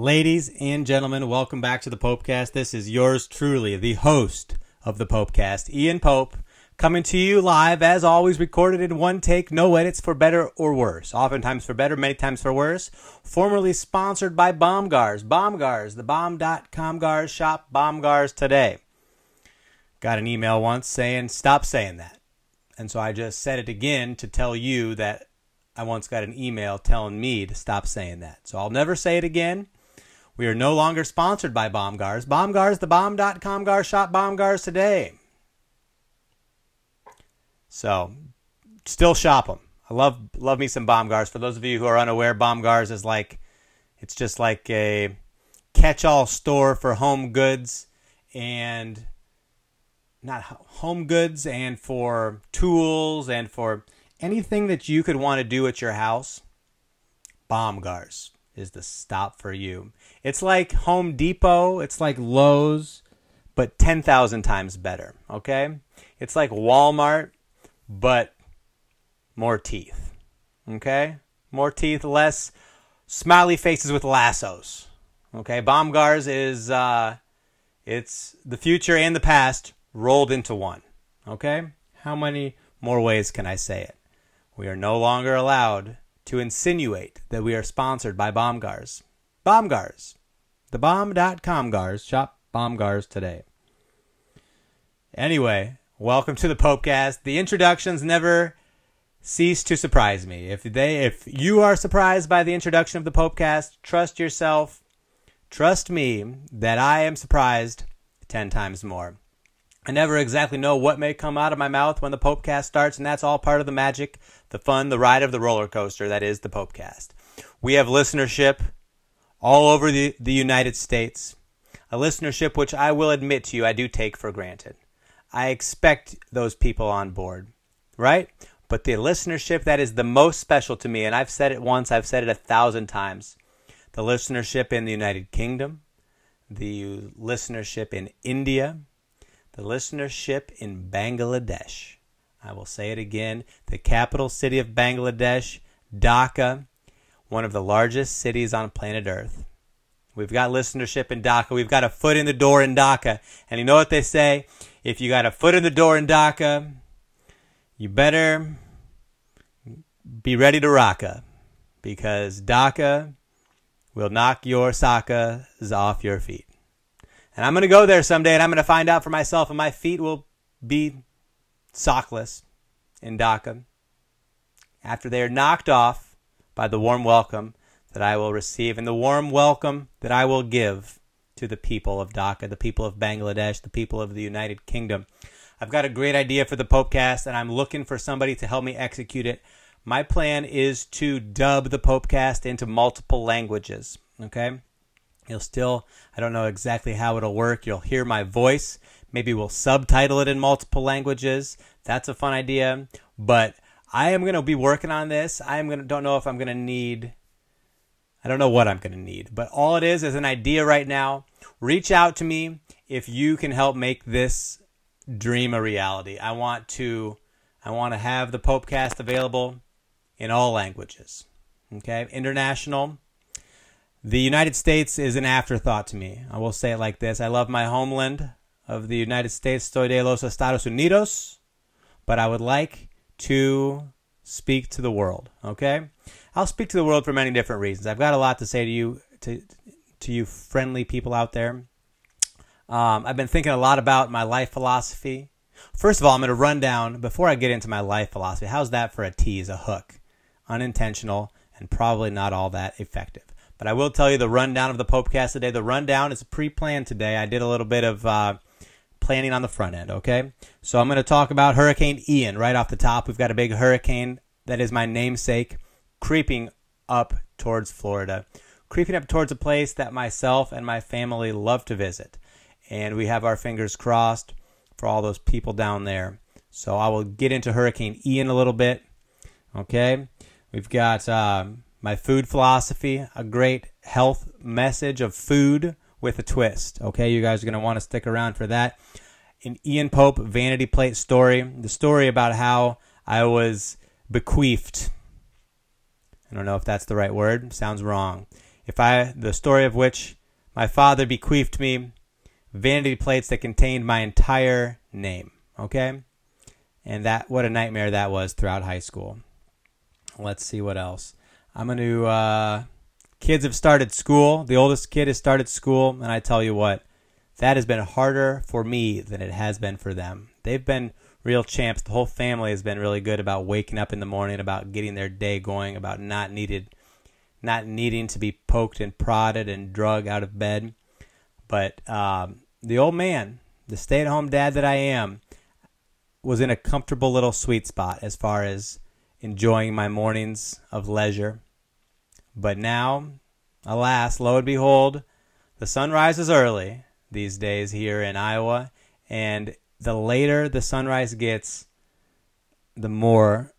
Ladies and gentlemen, welcome back to the Popecast. This is yours truly, the host of the Popecast, Ian Pope, coming to you live, as always, recorded in one take, no edits for better or worse. Oftentimes for better, many times for worse. Formerly sponsored by Bombgars. Bombgars, the bomb.com gars shop Bombgars today. Got an email once saying, stop saying that. And so I just said it again to tell you that I once got an email telling me to stop saying that. So I'll never say it again. We are no longer sponsored by Bombgars. Bombgars, the bomb.com gar shop Bombgars today. So, still shop them. I love love me some Bombgars. For those of you who are unaware, Bombgars is like it's just like a catch-all store for home goods and not home goods and for tools and for anything that you could want to do at your house. Bombgars is the stop for you. It's like Home Depot, it's like Lowe's, but 10,000 times better, okay? It's like Walmart, but more teeth, okay? More teeth, less smiley faces with lassos, okay? Bombgars is, uh, it's the future and the past rolled into one, okay? How many more ways can I say it? We are no longer allowed to insinuate that we are sponsored by Bombgars. Bombgars. The bomb.com gars. Shop Bombgars today. Anyway, welcome to the Popecast. The introductions never cease to surprise me. If they if you are surprised by the introduction of the Popecast, trust yourself. Trust me that I am surprised 10 times more. I never exactly know what may come out of my mouth when the Popecast starts, and that's all part of the magic, the fun, the ride of the roller coaster that is the Popecast. We have listenership all over the, the United States, a listenership which I will admit to you I do take for granted. I expect those people on board, right? But the listenership that is the most special to me, and I've said it once, I've said it a thousand times the listenership in the United Kingdom, the listenership in India, the listenership in Bangladesh. I will say it again the capital city of Bangladesh, Dhaka, one of the largest cities on planet Earth. We've got listenership in Dhaka. We've got a foot in the door in Dhaka. And you know what they say? If you got a foot in the door in Dhaka, you better be ready to rocka because Dhaka will knock your sakas off your feet. And I'm going to go there someday and I'm going to find out for myself, and my feet will be sockless in Dhaka after they are knocked off by the warm welcome that I will receive and the warm welcome that I will give to the people of Dhaka, the people of Bangladesh, the people of the United Kingdom. I've got a great idea for the Popecast and I'm looking for somebody to help me execute it. My plan is to dub the Popecast into multiple languages. Okay? You'll still, I don't know exactly how it'll work. You'll hear my voice. Maybe we'll subtitle it in multiple languages. That's a fun idea. But I am going to be working on this. I am going to, don't know if I'm going to need, I don't know what I'm going to need. But all it is is an idea right now. Reach out to me if you can help make this dream a reality. I want to, I want to have the Popecast available in all languages. Okay, international the United States is an afterthought to me. I will say it like this I love my homeland of the United States, estoy de los Estados Unidos, but I would like to speak to the world, okay? I'll speak to the world for many different reasons. I've got a lot to say to you, to, to you friendly people out there. Um, I've been thinking a lot about my life philosophy. First of all, I'm going to run down, before I get into my life philosophy, how's that for a tease, a hook? Unintentional and probably not all that effective. But I will tell you the rundown of the Popecast today. The rundown is pre-planned today. I did a little bit of uh, planning on the front end. Okay, so I'm going to talk about Hurricane Ian right off the top. We've got a big hurricane that is my namesake creeping up towards Florida, creeping up towards a place that myself and my family love to visit, and we have our fingers crossed for all those people down there. So I will get into Hurricane Ian a little bit. Okay, we've got. Um, my food philosophy, a great health message of food with a twist. Okay, you guys are going to want to stick around for that. An Ian Pope vanity plate story, the story about how I was bequeathed. I don't know if that's the right word, sounds wrong. if I the story of which my father bequeathed me vanity plates that contained my entire name. Okay, and that what a nightmare that was throughout high school. Let's see what else. I'm going to. Uh, kids have started school. The oldest kid has started school, and I tell you what, that has been harder for me than it has been for them. They've been real champs. The whole family has been really good about waking up in the morning, about getting their day going, about not needed, not needing to be poked and prodded and drug out of bed. But um, the old man, the stay-at-home dad that I am, was in a comfortable little sweet spot as far as enjoying my mornings of leisure. But now, alas, lo and behold, the sun rises early these days here in Iowa, and the later the sunrise gets, the more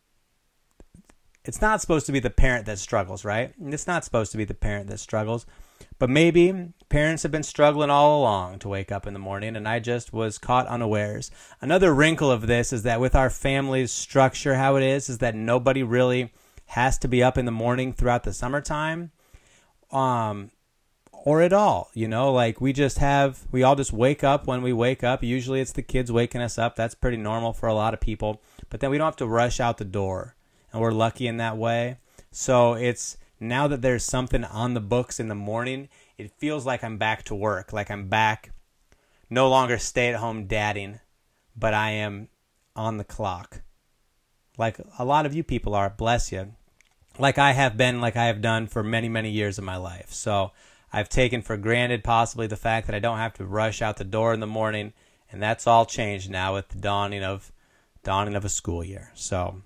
it's not supposed to be the parent that struggles, right? It's not supposed to be the parent that struggles. But maybe parents have been struggling all along to wake up in the morning, and I just was caught unawares. Another wrinkle of this is that with our family's structure, how it is, is that nobody really has to be up in the morning throughout the summertime. Um, or at all. You know, like we just have, we all just wake up when we wake up. Usually it's the kids waking us up. That's pretty normal for a lot of people. But then we don't have to rush out the door. And we're lucky in that way. So it's now that there's something on the books in the morning, it feels like I'm back to work. Like I'm back, no longer stay at home dadding, but I am on the clock. Like a lot of you people are, bless you. Like I have been, like I have done for many, many years of my life. So, I've taken for granted possibly the fact that I don't have to rush out the door in the morning, and that's all changed now with the dawning of dawning of a school year. So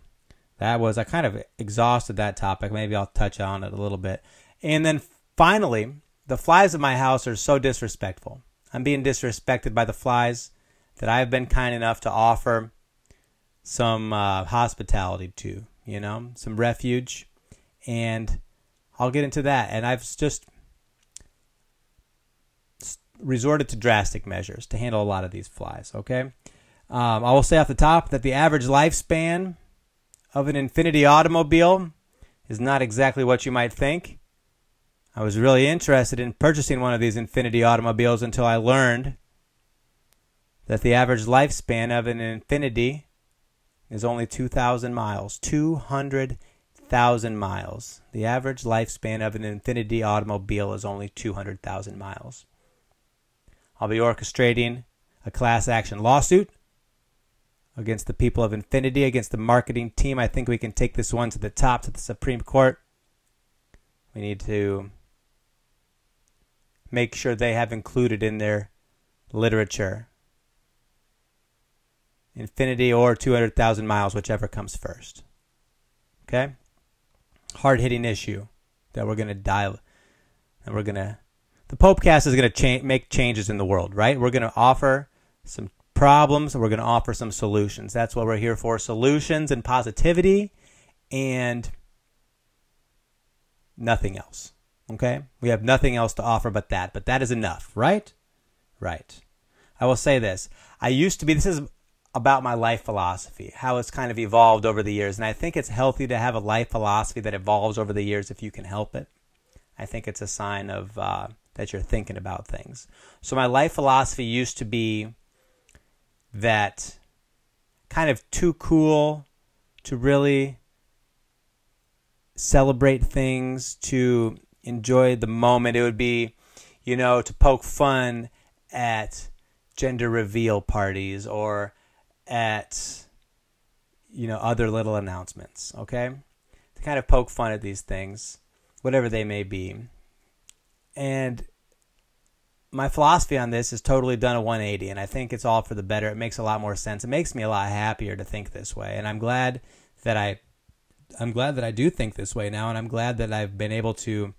that was I kind of exhausted that topic. Maybe I'll touch on it a little bit. And then finally, the flies of my house are so disrespectful. I'm being disrespected by the flies that I've been kind enough to offer some uh, hospitality to, you know, some refuge. And I'll get into that. And I've just resorted to drastic measures to handle a lot of these flies. Okay, um, I will say off the top that the average lifespan of an Infiniti automobile is not exactly what you might think. I was really interested in purchasing one of these Infiniti automobiles until I learned that the average lifespan of an Infiniti is only 2,000 miles. 200,000 miles. The average lifespan of an Infiniti automobile is only 200,000 miles. I'll be orchestrating a class action lawsuit against the people of Infiniti, against the marketing team. I think we can take this one to the top, to the Supreme Court. We need to make sure they have included in their literature infinity or 200,000 miles, whichever comes first. Okay? Hard hitting issue that we're going to dial, and we're going to the Popecast is going to cha- make changes in the world, right? We're going to offer some problems we're going to offer some solutions. That's what we're here for solutions and positivity and nothing else. Okay? We have nothing else to offer but that, but that is enough, right? Right. I will say this. I used to be, this is about my life philosophy, how it's kind of evolved over the years. And I think it's healthy to have a life philosophy that evolves over the years if you can help it. I think it's a sign of uh, that you're thinking about things. So my life philosophy used to be that kind of too cool to really celebrate things, to enjoy the moment. It would be, you know, to poke fun at gender reveal parties or at, you know, other little announcements, okay? To kind of poke fun at these things, whatever they may be. And my philosophy on this is totally done a 180, and I think it's all for the better. It makes a lot more sense. It makes me a lot happier to think this way, and I'm glad that I, I'm glad that I do think this way now, and I'm glad that I've been able to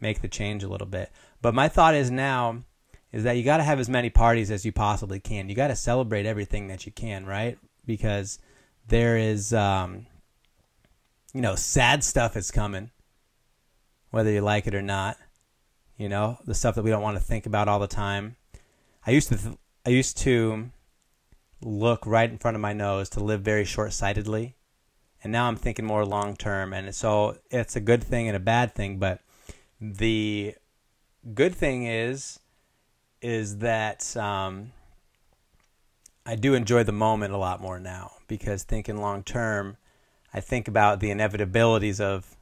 make the change a little bit. But my thought is now is that you got to have as many parties as you possibly can. You got to celebrate everything that you can, right? Because there is, um, you know, sad stuff is coming, whether you like it or not you know, the stuff that we don't want to think about all the time. I used to th- I used to look right in front of my nose to live very short-sightedly. And now I'm thinking more long term and so it's a good thing and a bad thing, but The good thing is, is that um, I do enjoy the moment a lot more now because thinking long term, I think about the inevitabilities of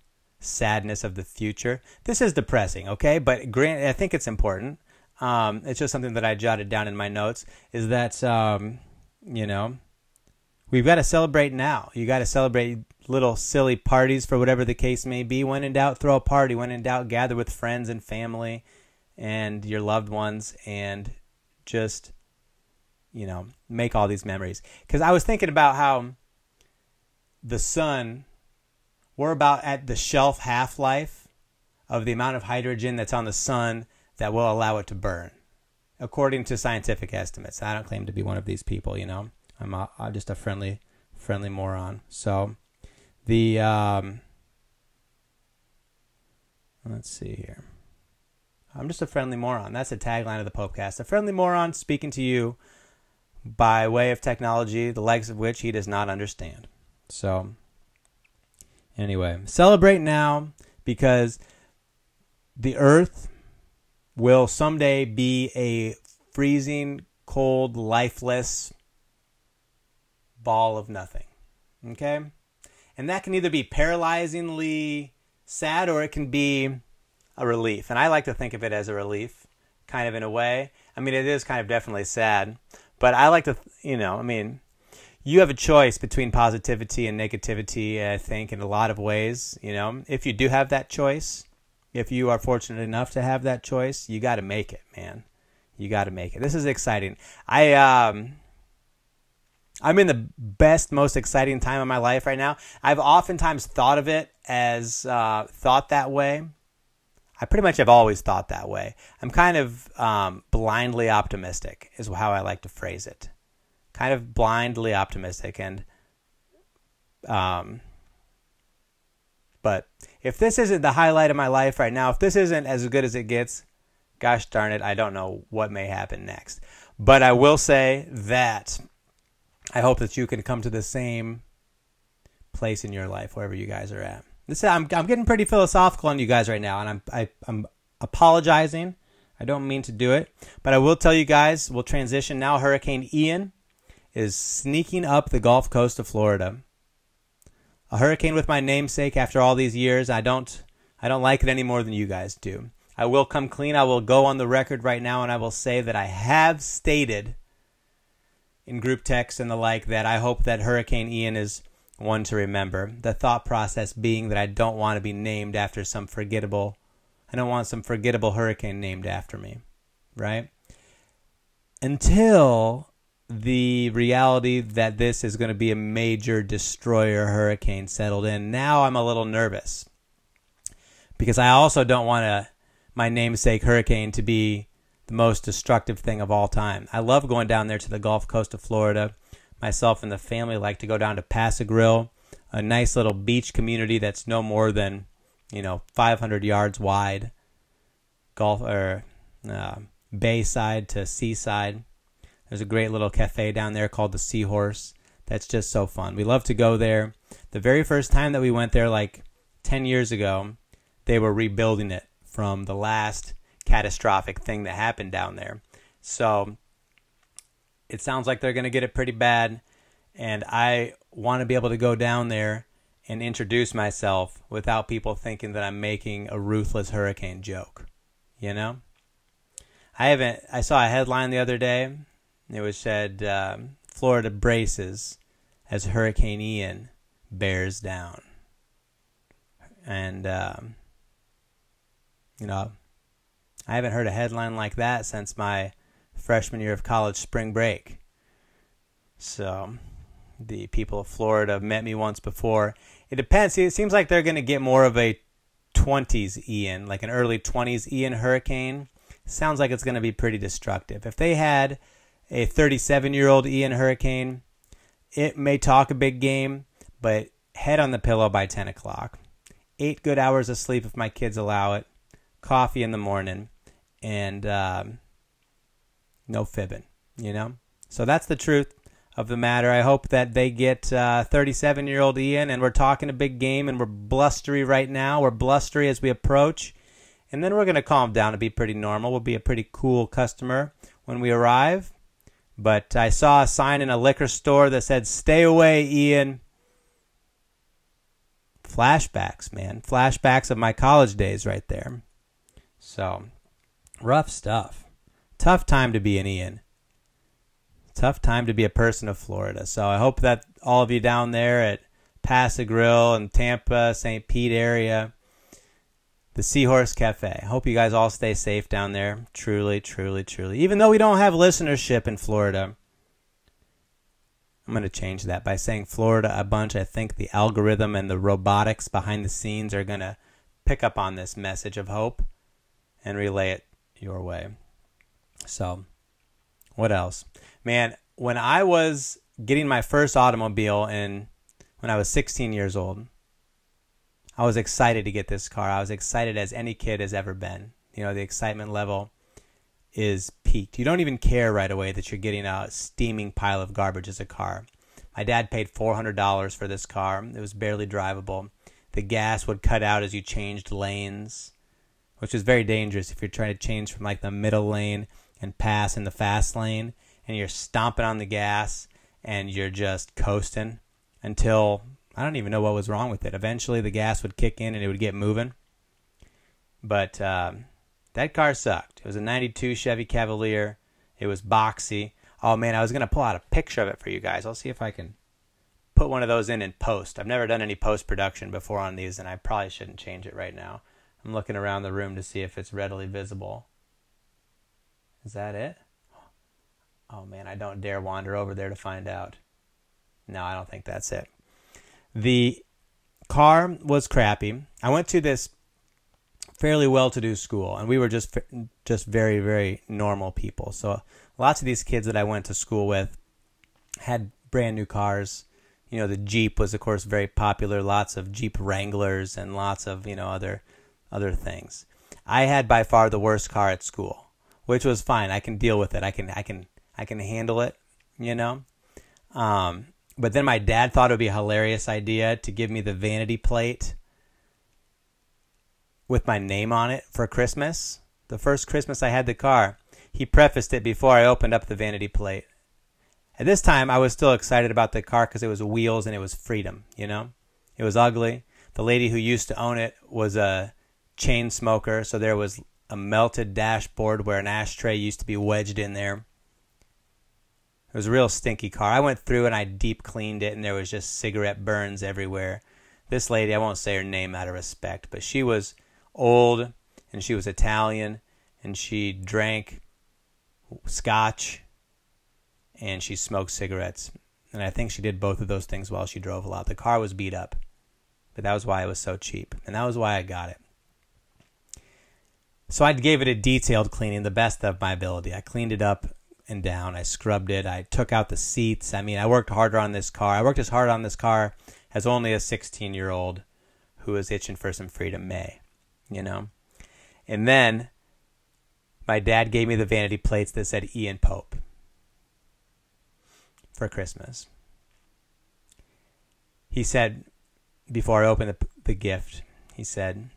sadness of the future. This is depressing, okay? But grant, I think it's important. Um, it's just something that I jotted down in my notes. Is that um, you know we've got to celebrate now. You got to celebrate little silly parties for whatever the case may be. When in doubt, throw a party. When in doubt, gather with friends and family and your loved ones and just you know make all these memories. Because I was thinking about how the sun we're about at the shelf half life of the amount of hydrogen that's on the sun that will allow it to burn, according to scientific estimates. I don't claim to be one of these people, you know. I'm, a, I'm just a friendly, friendly moron. So, the um, let's see here. I'm just a friendly moron. That's the tagline of the Popecast. A friendly moron speaking to you by way of technology, the likes of which he does not understand. So, Anyway, celebrate now because the earth will someday be a freezing, cold, lifeless ball of nothing. Okay? And that can either be paralyzingly sad or it can be a relief. And I like to think of it as a relief, kind of in a way. I mean, it is kind of definitely sad, but I like to, you know, I mean, you have a choice between positivity and negativity, I think, in a lot of ways. You know, if you do have that choice, if you are fortunate enough to have that choice, you got to make it, man. You got to make it. This is exciting. I um, I'm in the best, most exciting time of my life right now. I've oftentimes thought of it as uh, thought that way. I pretty much have always thought that way. I'm kind of um, blindly optimistic, is how I like to phrase it kind of blindly optimistic and um but if this isn't the highlight of my life right now, if this isn't as good as it gets, gosh darn it, I don't know what may happen next. But I will say that I hope that you can come to the same place in your life wherever you guys are at. This I'm I'm getting pretty philosophical on you guys right now, and I'm I, I'm apologizing. I don't mean to do it, but I will tell you guys. We'll transition now. Hurricane Ian is sneaking up the Gulf Coast of Florida. A hurricane with my namesake after all these years. I don't I don't like it any more than you guys do. I will come clean. I will go on the record right now and I will say that I have stated in group text and the like that I hope that Hurricane Ian is one to remember. The thought process being that I don't want to be named after some forgettable I don't want some forgettable hurricane named after me, right? Until the reality that this is going to be a major destroyer hurricane settled in. Now I'm a little nervous because I also don't want to, my namesake hurricane to be the most destructive thing of all time. I love going down there to the Gulf Coast of Florida. Myself and the family like to go down to Pass-a-Grille, a nice little beach community that's no more than, you know, 500 yards wide. Gulf or uh, bayside to seaside there's a great little cafe down there called the Seahorse. That's just so fun. We love to go there. The very first time that we went there, like 10 years ago, they were rebuilding it from the last catastrophic thing that happened down there. So it sounds like they're going to get it pretty bad. And I want to be able to go down there and introduce myself without people thinking that I'm making a ruthless hurricane joke. You know? I haven't, I saw a headline the other day it was said um, Florida braces as Hurricane Ian bears down. And, um, you know, I haven't heard a headline like that since my freshman year of college spring break. So, the people of Florida met me once before. It depends. See, it seems like they're going to get more of a 20s Ian, like an early 20s Ian hurricane. Sounds like it's going to be pretty destructive. If they had a 37 year old Ian Hurricane, it may talk a big game, but head on the pillow by 10 o'clock. Eight good hours of sleep if my kids allow it. Coffee in the morning, and um, no fibbing, you know? So that's the truth of the matter. I hope that they get 37 uh, year old Ian, and we're talking a big game, and we're blustery right now. We're blustery as we approach. And then we're going to calm down and be pretty normal. We'll be a pretty cool customer when we arrive. But I saw a sign in a liquor store that said, Stay away, Ian. Flashbacks, man. Flashbacks of my college days right there. So, rough stuff. Tough time to be an Ian. Tough time to be a person of Florida. So I hope that all of you down there at Pass-a-Grille and Tampa, St. Pete area, the Seahorse Cafe. Hope you guys all stay safe down there. Truly, truly, truly. Even though we don't have listenership in Florida, I'm going to change that by saying Florida a bunch. I think the algorithm and the robotics behind the scenes are going to pick up on this message of hope and relay it your way. So, what else? Man, when I was getting my first automobile in when I was 16 years old, I was excited to get this car. I was excited as any kid has ever been. You know, the excitement level is peaked. You don't even care right away that you're getting a steaming pile of garbage as a car. My dad paid $400 for this car. It was barely drivable. The gas would cut out as you changed lanes, which is very dangerous if you're trying to change from like the middle lane and pass in the fast lane and you're stomping on the gas and you're just coasting until I don't even know what was wrong with it. Eventually, the gas would kick in and it would get moving. But um, that car sucked. It was a 92 Chevy Cavalier. It was boxy. Oh man, I was going to pull out a picture of it for you guys. I'll see if I can put one of those in in post. I've never done any post production before on these, and I probably shouldn't change it right now. I'm looking around the room to see if it's readily visible. Is that it? Oh man, I don't dare wander over there to find out. No, I don't think that's it. The car was crappy. I went to this fairly well-to-do school, and we were just just very very normal people. So lots of these kids that I went to school with had brand new cars. You know, the Jeep was of course very popular. Lots of Jeep Wranglers and lots of you know other other things. I had by far the worst car at school, which was fine. I can deal with it. I can I can I can handle it. You know. Um, but then my dad thought it would be a hilarious idea to give me the vanity plate with my name on it for Christmas. The first Christmas I had the car, he prefaced it before I opened up the vanity plate. At this time, I was still excited about the car because it was wheels and it was freedom, you know? It was ugly. The lady who used to own it was a chain smoker, so there was a melted dashboard where an ashtray used to be wedged in there. It was a real stinky car. I went through and I deep cleaned it, and there was just cigarette burns everywhere. This lady, I won't say her name out of respect, but she was old and she was Italian and she drank scotch and she smoked cigarettes. And I think she did both of those things while she drove a lot. The car was beat up, but that was why it was so cheap, and that was why I got it. So I gave it a detailed cleaning, the best of my ability. I cleaned it up and down. I scrubbed it. I took out the seats. I mean, I worked harder on this car. I worked as hard on this car as only a 16 year old who was itching for some freedom may, you know? And then my dad gave me the vanity plates that said Ian Pope for Christmas. He said, before I opened the, the gift, he said,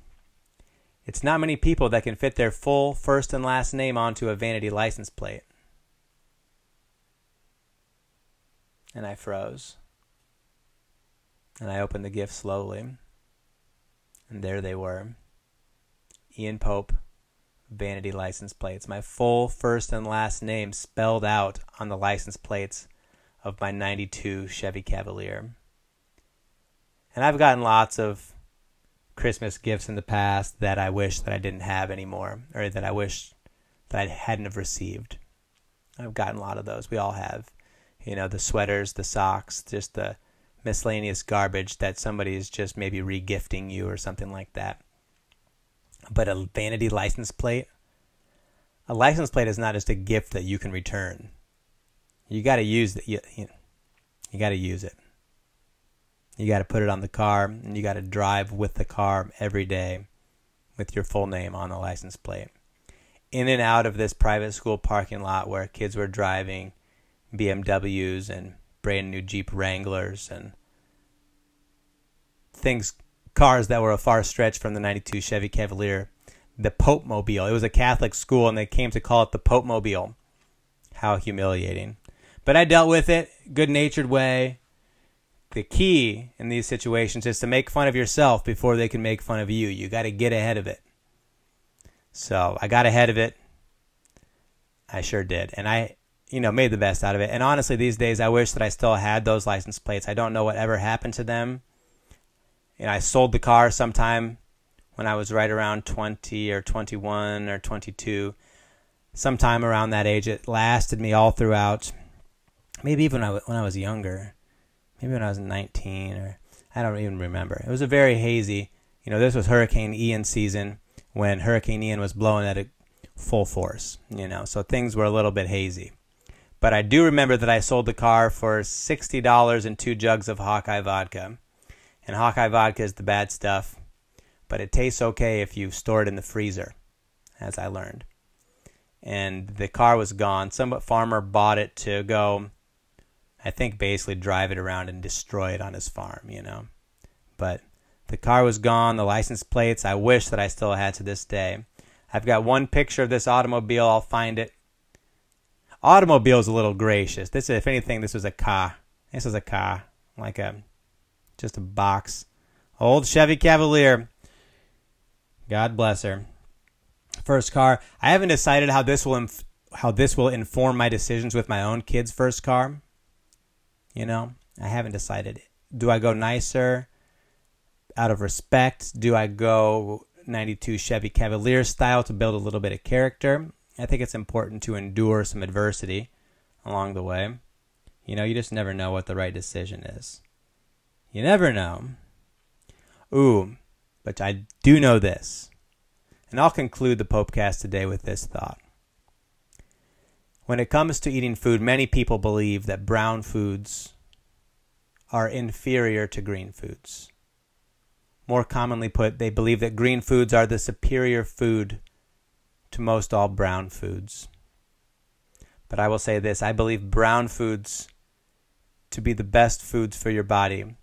It's not many people that can fit their full first and last name onto a vanity license plate. And I froze. And I opened the gift slowly, and there they were Ian Pope, vanity license plates. My full first and last name spelled out on the license plates of my 92 Chevy Cavalier. And I've gotten lots of Christmas gifts in the past that I wish that I didn't have anymore, or that I wish that I hadn't have received. I've gotten a lot of those. We all have you know, the sweaters, the socks, just the miscellaneous garbage that somebody is just maybe regifting you or something like that. But a vanity license plate, a license plate is not just a gift that you can return. You got to use it. You, you, you got to use it. You got to put it on the car, and you got to drive with the car every day with your full name on the license plate. In and out of this private school parking lot where kids were driving BMWs and brand new Jeep Wranglers and things, cars that were a far stretch from the 92 Chevy Cavalier the Popemobile. It was a Catholic school, and they came to call it the Popemobile. How humiliating. But I dealt with it, good natured way. The key in these situations is to make fun of yourself before they can make fun of you. You got to get ahead of it. So I got ahead of it. I sure did. And I, you know, made the best out of it. And honestly, these days, I wish that I still had those license plates. I don't know what ever happened to them. And I sold the car sometime when I was right around 20 or 21 or 22. Sometime around that age. It lasted me all throughout. Maybe even when I was younger. Maybe when I was 19 or I don't even remember. It was a very hazy, you know, this was Hurricane Ian season when Hurricane Ian was blowing at a full force, you know, so things were a little bit hazy. But I do remember that I sold the car for $60 and two jugs of Hawkeye vodka. And Hawkeye vodka is the bad stuff but it tastes okay if you store it in the freezer, as I learned. And the car was gone. Some farmer bought it to go, I think, basically drive it around and destroy it on his farm, you know. But the car was gone, the license plates, I wish that I still had to this day. I've got one picture of this automobile, I'll find it. Automobile is a little gracious. This, if anything, this was a car. This was a car, like a, just a box. Old Chevy Cavalier. God bless her. First car. I haven't decided how this will inf- how this will inform my decisions with my own kid's first car. You know, I haven't decided. Do I go nicer out of respect? Do I go 92 Chevy Cavalier style to build a little bit of character? I think it's important to endure some adversity along the way. You know, you just never know what the right decision is. You never know. Ooh, but I do know this. And I'll conclude the Popecast today with this thought. When it comes to eating food, many people believe that brown foods are inferior to green foods. More commonly put, they believe that green foods are the superior food to most all brown foods. But I will say this I believe brown foods to be the best foods for your body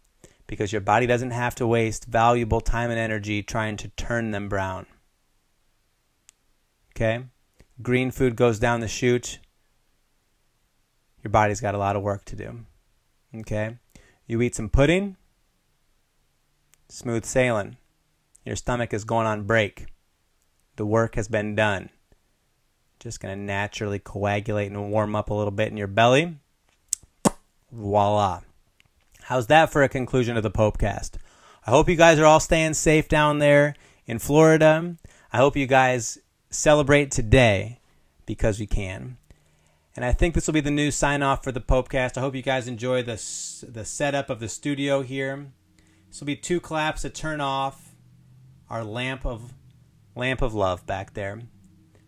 because your body doesn't have to waste valuable time and energy trying to turn them brown. Okay? Green food goes down the chute. Your body's got a lot of work to do. Okay? You eat some pudding, smooth sailing. Your stomach is going on break. The work has been done. Just going to naturally coagulate and warm up a little bit in your belly. Voila. How's that for a conclusion of the Popecast? I hope you guys are all staying safe down there in Florida. I hope you guys celebrate today because we can. And I think this will be the new sign off for the Popecast. I hope you guys enjoy the, the setup of the studio here. This will be two claps to turn off our lamp of lamp of love back there.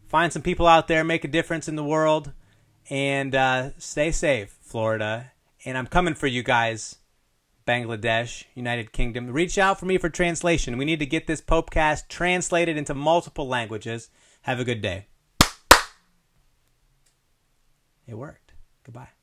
Find some people out there, make a difference in the world, and uh, stay safe, Florida. And I'm coming for you guys. Bangladesh, United Kingdom. Reach out for me for translation. We need to get this Popecast translated into multiple languages. Have a good day. It worked. Goodbye.